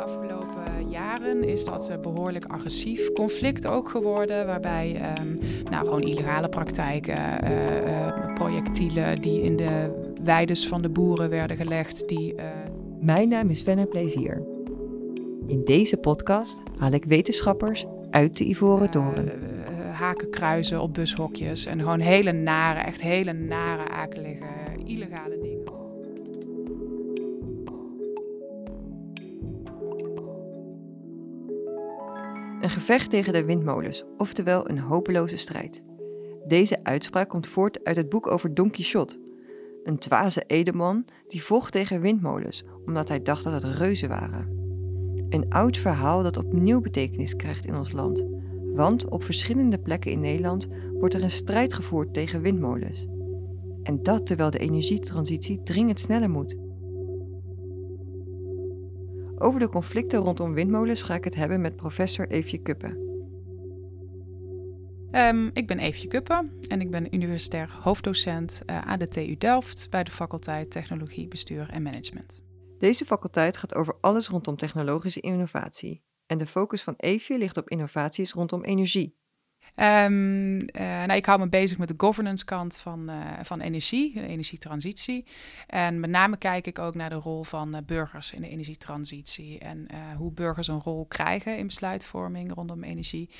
afgelopen jaren is dat een behoorlijk agressief conflict ook geworden. Waarbij um, nou, gewoon illegale praktijken, uh, uh, projectielen die in de weides van de boeren werden gelegd. Die, uh... Mijn naam is Fenne Plezier. In deze podcast haal ik wetenschappers uit de Ivoren Toren. haken kruisen op bushokjes en gewoon hele nare, echt hele nare, akelige, illegale dingen. Een gevecht tegen de windmolens, oftewel een hopeloze strijd. Deze uitspraak komt voort uit het boek over Don Quixote, een dwaze edelman die vocht tegen windmolens omdat hij dacht dat het reuzen waren. Een oud verhaal dat opnieuw betekenis krijgt in ons land, want op verschillende plekken in Nederland wordt er een strijd gevoerd tegen windmolens. En dat terwijl de energietransitie dringend sneller moet. Over de conflicten rondom windmolens ga ik het hebben met professor Eefje Kuppen. Um, ik ben Eefje Kuppen en ik ben universitair hoofddocent uh, aan de TU Delft bij de faculteit Technologie, Bestuur en Management. Deze faculteit gaat over alles rondom technologische innovatie. En de focus van Eefje ligt op innovaties rondom energie. Um, uh, nou, ik hou me bezig met de governance kant van, uh, van energie, de energietransitie. En met name kijk ik ook naar de rol van uh, burgers in de energietransitie. En hoe burgers een rol krijgen in besluitvorming rondom energie.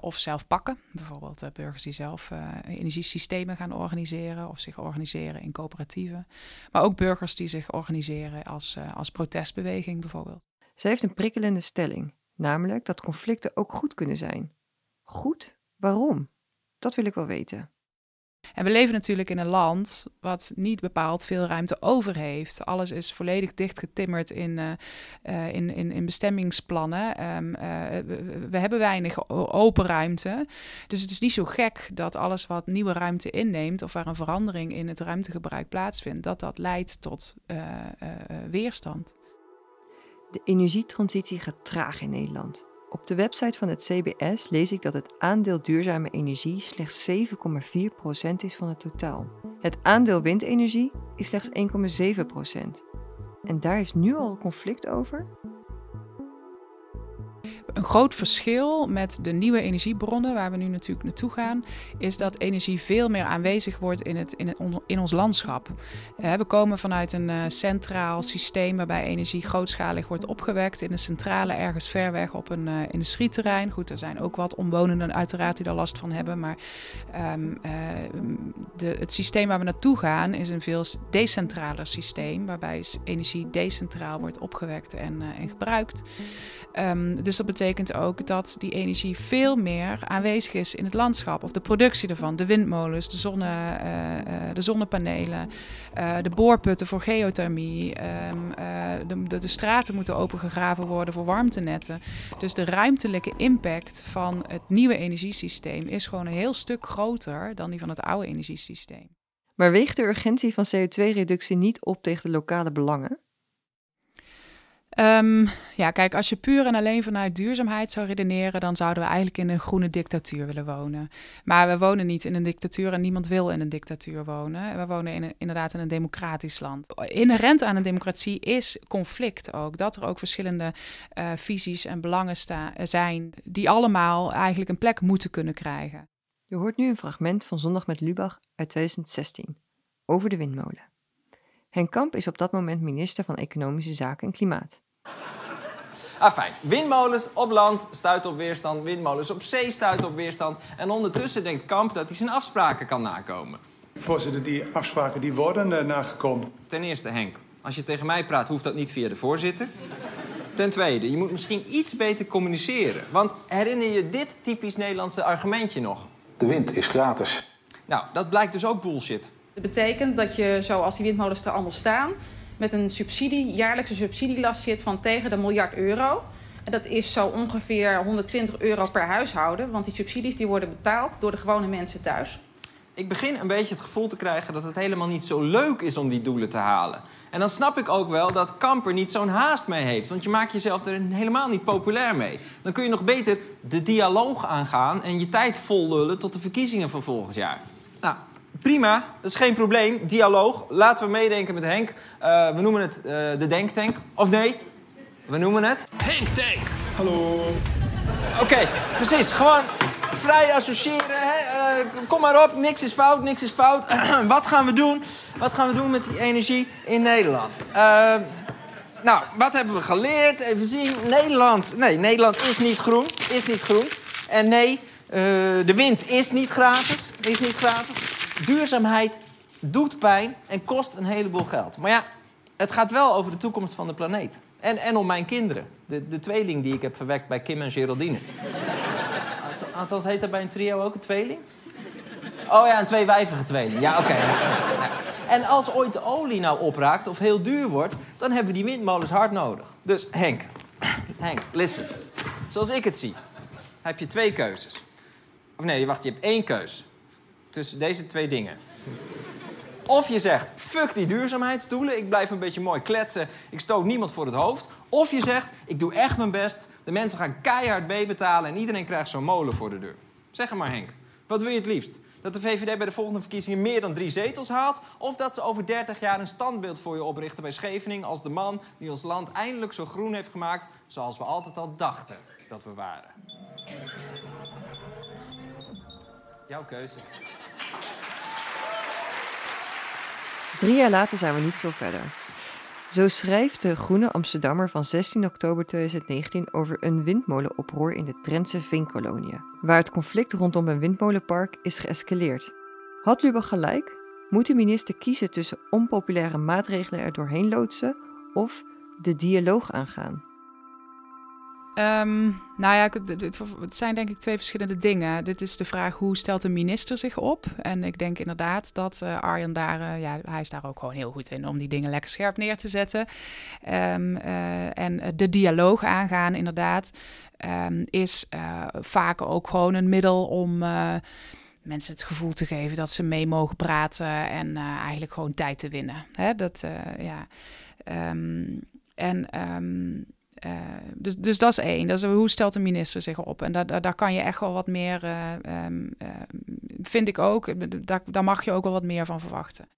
of zelf pakken. Bijvoorbeeld burgers die zelf energiesystemen gaan organiseren of zich organiseren in coöperatieven. Maar ook burgers die zich organiseren als, als protestbeweging bijvoorbeeld. Zij heeft een prikkelende stelling, namelijk dat conflicten ook goed kunnen zijn. Goed? Waarom? Dat wil ik wel weten. En we leven natuurlijk in een land wat niet bepaald veel ruimte over heeft. Alles is volledig dichtgetimmerd in, uh, in, in, in, bestemmingsplannen. Um, uh, we, we, hebben weinig open ruimte. Dus het is niet zo gek dat alles wat nieuwe ruimte inneemt, of waar een verandering in het ruimtegebruik plaatsvindt, dat dat leidt tot uh, weerstand. De energietransitie gaat traag in Nederland. Op de website van het CBS lees ik dat het aandeel duurzame energie slechts 7,4% is van het totaal. Het aandeel windenergie is slechts 1,7%. En daar is nu al conflict over? Een groot verschil met de nieuwe energiebronnen, waar we nu natuurlijk naartoe gaan, is dat energie veel meer aanwezig wordt in, het, in, in ons landschap. Eh, we komen vanuit een uh, centraal systeem waarbij energie grootschalig wordt opgewekt in een centrale ergens ver weg op een uh, industrieterrein. Goed, er zijn ook wat omwonenden uiteraard die daar last van hebben, maar um, de, het systeem waar we naartoe gaan is een veel decentraler systeem, waarbij energie decentraal wordt opgewekt en, en gebruikt. Um, dus dat betekent ook dat die energie veel meer aanwezig is in het landschap. Of de productie ervan, de windmolens, de, zonne, uh, uh, de zonnepanelen, uh, de boorputten voor geothermie. De, de, de, straten moeten opengegraven worden voor warmtenetten. Dus de ruimtelijke impact van het nieuwe energiesysteem is gewoon een heel stuk groter dan die van het oude energiesysteem. Maar weegt de urgentie van CO2-reductie niet op tegen de lokale belangen? Um, ja, kijk, als je puur en alleen vanuit duurzaamheid zou redeneren, dan zouden we eigenlijk in een groene dictatuur willen wonen. Maar we wonen niet in een dictatuur en niemand wil in een dictatuur wonen. We wonen in een, inderdaad in een democratisch land. Inherent aan een democratie is conflict ook. Dat er ook verschillende uh, visies en belangen zijn, die allemaal eigenlijk een plek moeten kunnen krijgen. Je hoort nu een fragment van Zondag met Lubach uit 2016 over de windmolen. Henk Kamp is op dat moment minister van Economische Zaken en Klimaat. Ah, fijn. Windmolens op land stuiten op weerstand. Windmolens op zee stuiten op weerstand. En ondertussen denkt Kamp dat hij zijn afspraken kan nakomen. Voorzitter, die afspraken die worden uh, nagekomen. Ten eerste, Henk, als je tegen mij praat, hoeft dat niet via de voorzitter. Ten tweede, je moet misschien iets beter communiceren. Want herinner je dit typisch Nederlandse argumentje nog? De wind is gratis. Nou, dat blijkt dus ook bullshit. Dat betekent dat je, zoals die windmolens er allemaal staan, met een subsidie, jaarlijkse subsidielast zit van tegen de miljard euro. En dat is zo ongeveer 120 euro per huishouden, want die subsidies die worden betaald door de gewone mensen thuis. Ik begin een beetje het gevoel te krijgen dat het helemaal niet zo leuk is om die doelen te halen. En dan snap ik ook wel dat Kamper niet zo'n haast mee heeft. Want je maakt jezelf er helemaal niet populair mee. Dan kun je nog beter de dialoog aangaan en je tijd vol lullen tot de verkiezingen van volgend jaar. Nou, Prima, dat is geen probleem. Dialoog. Laten we meedenken met Henk. Uh, we noemen het uh, de denktank. Of nee? We noemen het... Henk Tank. Hallo. Oké, precies. Gewoon vrij associëren. Hè? Eh, kom maar op, niks is fout, niks is fout. wat gaan we doen? Wat gaan we doen met die energie in Nederland? Uh, nou, wat hebben we geleerd? Even zien. Nederland. Nee, Nederland is niet groen. Is niet groen. En nee, uh, de wind is niet gratis. Is niet gratis. Duurzaamheid doet pijn en kost een heleboel geld. Maar ja, het gaat wel over de toekomst van de planeet. En, en om mijn kinderen. De, de tweeling die ik heb verwekt bij Kim en Geraldine. Althans, heet dat bij een trio ook een tweeling? Oh ja, een tweewijvige tweeling. Ja, oké. En als ooit de olie nou opraakt of heel duur wordt... dan hebben we die windmolens hard nodig. Dus Henk, Henk, listen. Zoals ik het zie, heb je twee keuzes. Of nee, wacht, je hebt één keus. Tussen deze twee dingen. Of je zegt, fuck die duurzaamheidsdoelen, ik blijf een beetje mooi kletsen, ik stoot niemand voor het hoofd. Of je zegt, ik doe echt mijn best, de mensen gaan keihard betalen en iedereen krijgt zo'n molen voor de deur. Zeg maar Henk, wat wil je het liefst? Dat de VVD bij de volgende verkiezingen meer dan drie zetels haalt? Of dat ze over 30 jaar een standbeeld voor je oprichten bij Scheveningen als de man die ons land eindelijk zo groen heeft gemaakt zoals we altijd al dachten dat we waren? Jouw keuze. Drie jaar later zijn we niet veel verder. Zo schrijft de Groene Amsterdammer van 16 oktober 2019 over een windmolenoproer in de Drentse Veenkolonie, waar het conflict rondom een windmolenpark is geëscaleerd. Had Lubach gelijk? Moet de minister kiezen tussen onpopulaire maatregelen er doorheen loodsen of de dialoog aangaan? Um, nou ja, het zijn denk ik twee verschillende dingen. Dit is de vraag hoe stelt de minister zich op? En ik denk inderdaad dat uh, Arjan daar, uh, ja, hij is daar ook gewoon heel goed in om die dingen lekker scherp neer te zetten. Um, uh, en de dialoog aangaan, inderdaad, um, is vaak ook gewoon een middel om mensen het gevoel te geven dat ze mee mogen praten en eigenlijk gewoon tijd te winnen. Hè? Dat, ja. en uh, dus, dus dat is één. Dat is, hoe stelt de minister zich op? En daar, daar kan je echt wel wat meer, uh, um, uh, vind ik ook, daar, daar mag je ook wel wat meer van verwachten.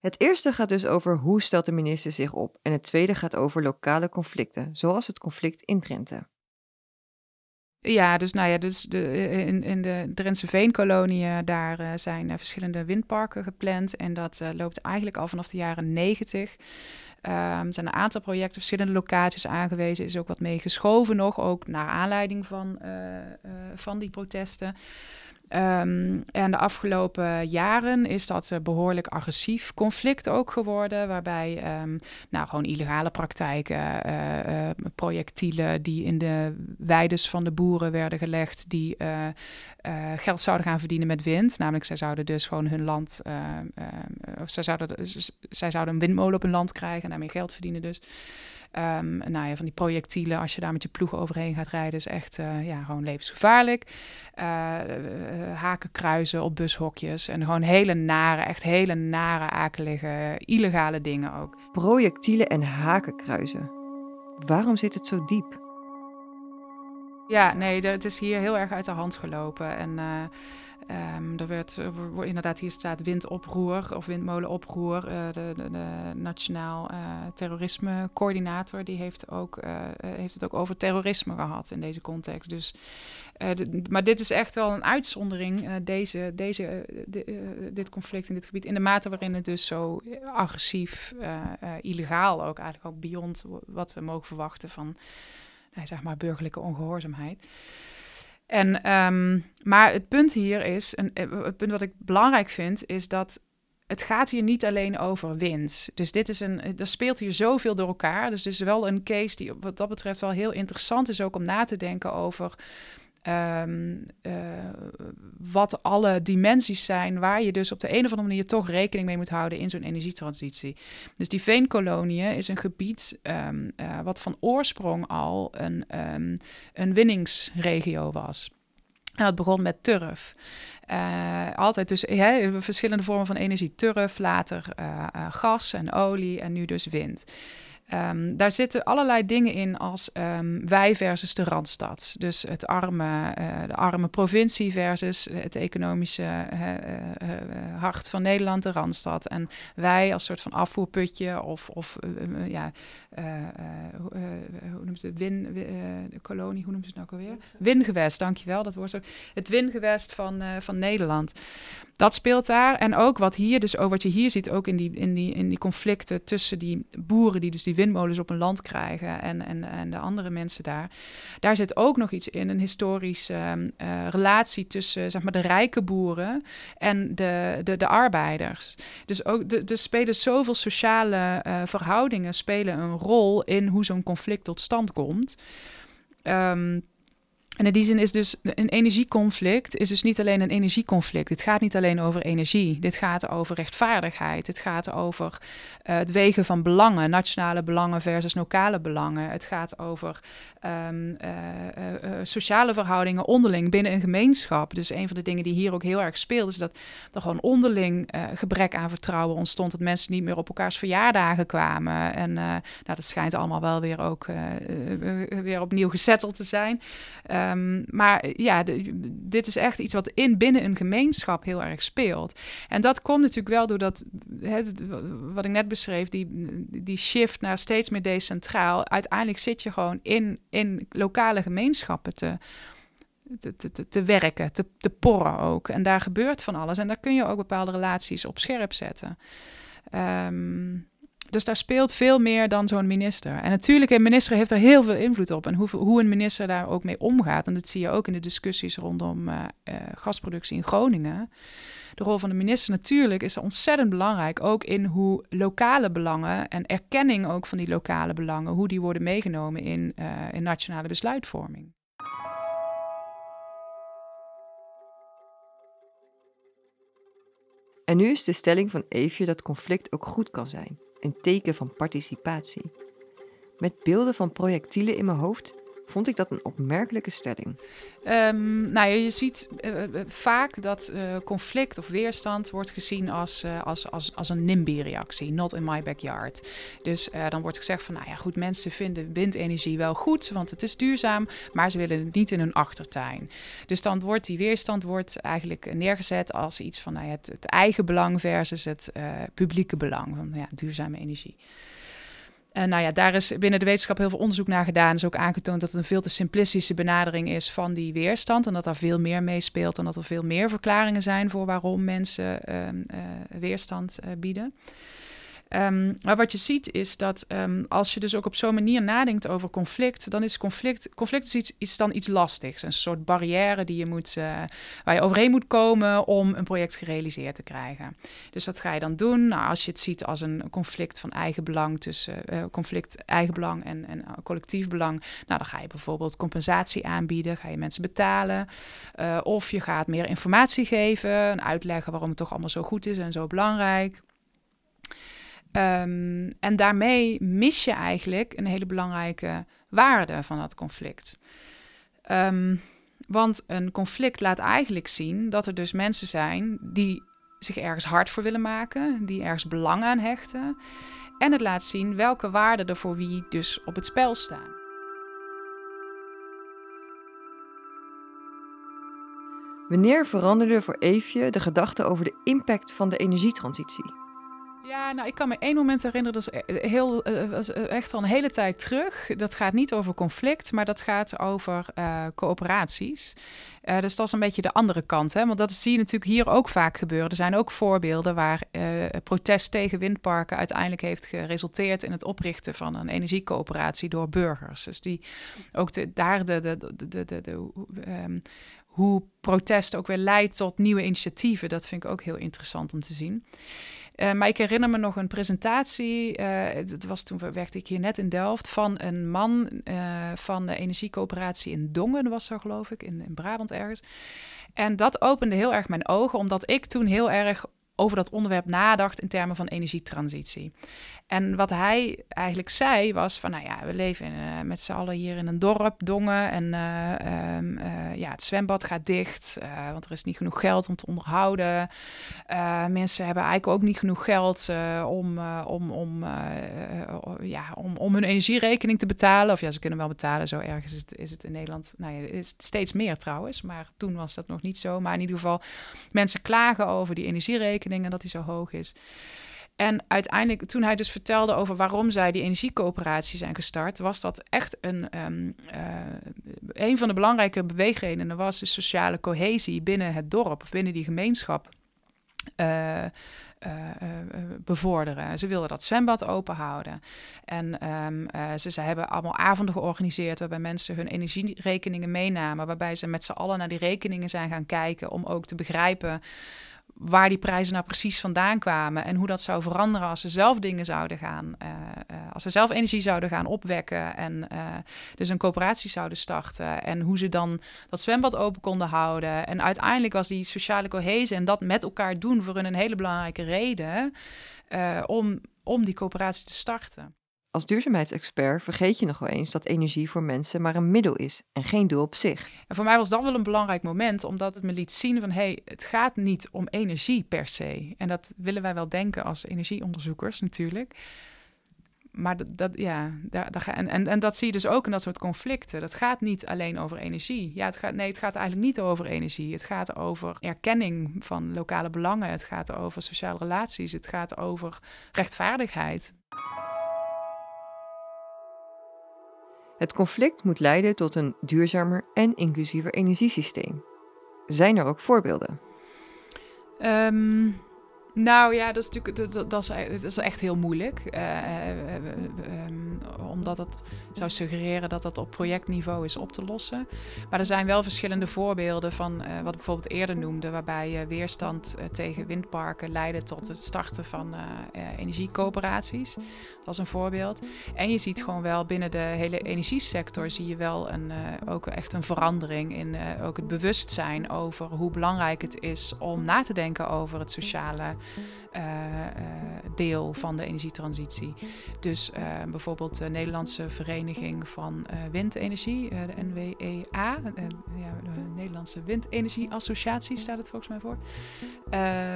Het eerste gaat dus over hoe stelt de minister zich op. En het tweede gaat over lokale conflicten, zoals het conflict in Drenthe. Ja, dus nou ja, dus de, in, in de Drentse Veenkoloniën, daar uh, zijn verschillende windparken gepland. En dat uh, loopt eigenlijk al vanaf de jaren negentig. Um, er zijn een aantal projecten, verschillende locaties aangewezen. Is ook wat mee geschoven nog, ook naar aanleiding van, uh, uh, van die protesten. Um, en de afgelopen jaren is dat een behoorlijk agressief conflict ook geworden, waarbij um, nou, gewoon illegale praktijken, uh, uh, projectielen die in de weides van de boeren werden gelegd, die geld zouden gaan verdienen met wind. Namelijk, zij zouden dus gewoon hun land, of zij zouden, zij zouden een windmolen op hun land krijgen en daarmee geld verdienen dus. Um, nou ja, van die projectielen, als je daar met je ploeg overheen gaat rijden, is echt uh, ja, gewoon levensgevaarlijk. Uh, haken kruisen op bushokjes en gewoon hele nare, echt hele nare, akelige, illegale dingen ook. Projectielen en hakenkruizen. Waarom zit het zo diep? Ja, nee, het is hier heel erg uit de hand gelopen. En Um, er werd inderdaad, hier staat windoproer of windmolenoproer. Uh, de, de, de, Nationaal uh, Terrorisme Coördinator die heeft, ook, heeft het ook over terrorisme gehad in deze context. Dus, maar dit is echt wel een uitzondering, deze, deze, dit conflict in dit gebied. In de mate waarin het dus zo agressief, illegaal ook eigenlijk ook beyond wat we mogen verwachten van zeg maar burgerlijke ongehoorzaamheid. En, um, maar het punt hier is, en eh, het punt wat ik belangrijk vind, is dat het gaat hier niet alleen over winst. Dus dit is een, er speelt hier zoveel door elkaar. Dus het is wel een case die wat dat betreft wel heel interessant is ook om na te denken over Um, uh, wat alle dimensies zijn waar je dus op de een of andere manier toch rekening mee moet houden in zo'n energietransitie. Dus die veenkoloniën is een gebied um, uh, wat van oorsprong al een, um, een winningsregio was. En dat begon met turf. Uh, altijd dus verschillende vormen van energie. Turf, later gas en olie en nu dus wind. Ehm, daar zitten allerlei dingen in als ehm, wij versus de Randstad. Dus het arme, uh, de arme provincie versus het economische uh, hart van Nederland, de Randstad. En wij als soort van afvoerputje of, of ja, hoe noemt het, win, de kolonie, hoe noemt het nou ook alweer? Wingewest, dankjewel. Dat wordt ook het wingewest van, van Nederland. Dat speelt daar. En ook wat hier, dus ook wat je hier ziet, ook in die, in die, in die conflicten tussen die boeren die dus die windmolens op een land krijgen en, en, en de andere mensen daar. Daar zit ook nog iets in, een historische uh, relatie tussen zeg maar, de rijke boeren en de, de, de arbeiders. Dus ook de, er spelen zoveel sociale uh, verhoudingen spelen een rol in hoe zo'n conflict tot stand komt. Um, en in die zin is dus een energieconflict is dus niet alleen een energieconflict. Het gaat niet alleen over energie. Dit gaat over rechtvaardigheid. Het gaat over uh, het wegen van belangen, nationale belangen versus lokale belangen. Het gaat over um, uh, uh, sociale verhoudingen onderling binnen een gemeenschap. Dus een van de dingen die hier ook heel erg speelt, is dat er gewoon onderling gebrek aan vertrouwen ontstond. Dat mensen niet meer op elkaars verjaardagen kwamen. En nou, dat schijnt allemaal wel weer ook weer opnieuw gezetteld te zijn. Um, maar ja, dit is echt iets wat in binnen een gemeenschap heel erg speelt. En dat komt natuurlijk wel doordat, hè, wat ik net beschreef, die, die shift naar steeds meer decentraal. Uiteindelijk zit je gewoon in, in lokale gemeenschappen te, te, te, te werken, te, porren ook. En daar gebeurt van alles. En daar kun je ook bepaalde relaties op scherp zetten. Um, dus daar speelt veel meer dan zo'n minister. En natuurlijk, een minister heeft er heel veel invloed op. En hoe, hoe een minister daar ook mee omgaat. En dat zie je ook in de discussies rondom uh, uh, gasproductie in Groningen. De rol van de minister natuurlijk is ontzettend belangrijk. Ook in hoe lokale belangen en erkenning ook van die lokale belangen, hoe die worden meegenomen in, uh, in nationale besluitvorming. En nu is de stelling van Eefje dat conflict ook goed kan zijn een teken van participatie. Met beelden van projectielen in mijn hoofd vond ik dat een opmerkelijke stelling. Um, nou je ziet uh, vaak dat conflict of weerstand wordt gezien als, als, als, als een NIMBY-reactie, not in my backyard. Dus dan wordt gezegd van, nou ja, goed, mensen vinden windenergie wel goed, want het is duurzaam, maar ze willen het niet in hun achtertuin. Dus dan wordt die weerstand wordt eigenlijk neergezet als iets van nou ja, het, het eigen belang versus het publieke belang van ja, duurzame energie. En nou ja, daar is binnen de wetenschap heel veel onderzoek naar gedaan. Is ook aangetoond dat het een veel te simplistische benadering is van die weerstand. En dat daar veel meer meespeelt en dat er veel meer verklaringen zijn voor waarom mensen uh, uh, weerstand uh, bieden. Um, maar wat je ziet is dat um, als je dus ook op zo'n manier nadenkt over conflict, dan is conflict, conflict is iets, dan iets lastigs. Een soort barrière die je moet, uh, waar je overheen moet komen om een project gerealiseerd te krijgen. Dus wat ga je dan doen? Nou, als je het ziet als een conflict van eigen belang tussen uh, conflict eigen belang en, en collectief belang, nou, dan ga je bijvoorbeeld compensatie aanbieden, ga je mensen betalen, of je gaat meer informatie geven en uitleggen waarom het toch allemaal zo goed is en zo belangrijk. Um, en daarmee mis je eigenlijk een hele belangrijke waarde van dat conflict. Um, want een conflict laat eigenlijk zien dat er dus mensen zijn die zich ergens hard voor willen maken, die ergens belang aan hechten. En het laat zien welke waarden er voor wie dus op het spel staan. Wanneer veranderde voor Eefje de gedachte over de impact van de energietransitie? Ja, nou, ik kan me één moment herinneren, dat is e-, heel, uh, echt al een hele tijd terug. Dat gaat niet over conflict, maar dat gaat over coöperaties. Dus dat is een beetje de andere kant. Hè? Want dat zie je natuurlijk hier ook vaak gebeuren. Er zijn ook voorbeelden waar protest tegen windparken uiteindelijk heeft geresulteerd in het oprichten van een energiecoöperatie door burgers. Dus die ook de, daar de, de, de, de, de, um, hoe protest ook weer leidt tot nieuwe initiatieven. Dat vind ik ook heel interessant om te zien. Uh, maar ik herinner me nog een presentatie. Uh, dat was toen werkte ik hier net in Delft. Van een man uh, van de energiecoöperatie in Dongen, was zo geloof ik, in, in Brabant ergens. En dat opende heel erg mijn ogen, omdat ik toen heel erg over dat onderwerp nadacht in termen van energietransitie. En wat hij eigenlijk zei was van, nou ja, we leven in, uh, met z'n allen hier in een dorp, Dongen. En uh, um, uh, ja, het zwembad gaat dicht, want er is niet genoeg geld om te onderhouden. mensen hebben eigenlijk ook niet genoeg geld om, om, om, ja, om, om hun energierekening te betalen. Of ja, ze kunnen wel betalen, zo erg is het, is het in Nederland. Nou ja, is steeds meer trouwens, maar toen was dat nog niet zo. Maar in ieder geval, mensen klagen over die energierekening en dat die zo hoog is. En uiteindelijk, toen hij dus vertelde over waarom zij die energiecoöperatie zijn gestart, was dat echt een, um, uh, een van de belangrijke beweegredenen was de sociale cohesie binnen het dorp of binnen die gemeenschap. Uh, uh, bevorderen. Ze wilden dat zwembad open houden. En um, ze, ze hebben allemaal avonden georganiseerd waarbij mensen hun energierekeningen meenamen, waarbij ze met z'n allen naar die rekeningen zijn gaan kijken om ook te begrijpen waar die prijzen nou precies vandaan kwamen en hoe dat zou veranderen als ze zelf dingen zouden gaan, uh, uh, als ze zelf energie zouden gaan opwekken en uh, dus een coöperatie zouden starten en hoe ze dan dat zwembad open konden houden. En uiteindelijk was die sociale cohesie en dat met elkaar doen voor hun een hele belangrijke reden om, om die coöperatie te starten. Als duurzaamheidsexpert vergeet je nog wel eens dat energie voor mensen maar een middel is en geen doel op zich. En voor mij was dat wel een belangrijk moment, omdat het me liet zien van hé, hey, het gaat niet om energie per se. En dat willen wij wel denken als energieonderzoekers natuurlijk. Maar dat, dat ja, daar, daar, en, en, en dat zie je dus ook in dat soort conflicten. Dat gaat niet alleen over energie. Ja, het gaat, nee, het gaat eigenlijk niet over energie. Het gaat over erkenning van lokale belangen. Het gaat over sociale relaties. Het gaat over rechtvaardigheid. Het conflict moet leiden tot een duurzamer en inclusiever energiesysteem. Zijn er ook voorbeelden? Um, nou ja, dat is natuurlijk dat, is, dat is echt heel moeilijk. Uh, um, omdat het zou suggereren dat dat op projectniveau is op te lossen. Maar er zijn wel verschillende voorbeelden van uh, wat ik bijvoorbeeld eerder noemde, waarbij weerstand tegen windparken leidde tot het starten van energiecoöperaties. Dat is een voorbeeld. En je ziet gewoon wel binnen de hele energiesector zie je wel een, ook echt een verandering in ook het bewustzijn over hoe belangrijk het is om na te denken over het sociale deel van de energietransitie. Dus uh, bijvoorbeeld de Nederlandse Vereniging van Windenergie, de NWEA, ja, de Nederlandse Windenergieassociatie staat het volgens mij voor.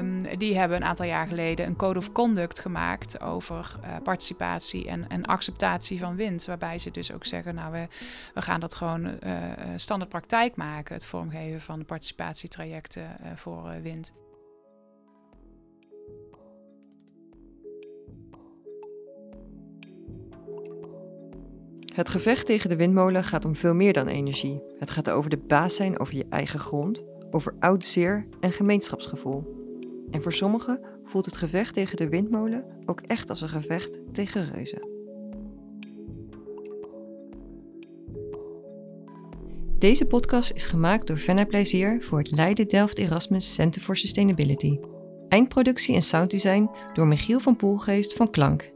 Um, die hebben een aantal jaar geleden een code of conduct gemaakt over participatie en, en, acceptatie van wind. Waarbij ze dus ook zeggen, nou we, we gaan dat gewoon standaard praktijk maken, het vormgeven van participatietrajecten voor wind. Het gevecht tegen de windmolen gaat om veel meer dan energie. Het gaat over de baas zijn over je eigen grond, over oud zeer en gemeenschapsgevoel. En voor sommigen voelt het gevecht tegen de windmolen ook echt als een gevecht tegen reuzen. Deze podcast is gemaakt door Venna Plezier voor het Leiden Delft Erasmus Center for Sustainability. Eindproductie en sounddesign door Michiel van Poelgeest van Klank.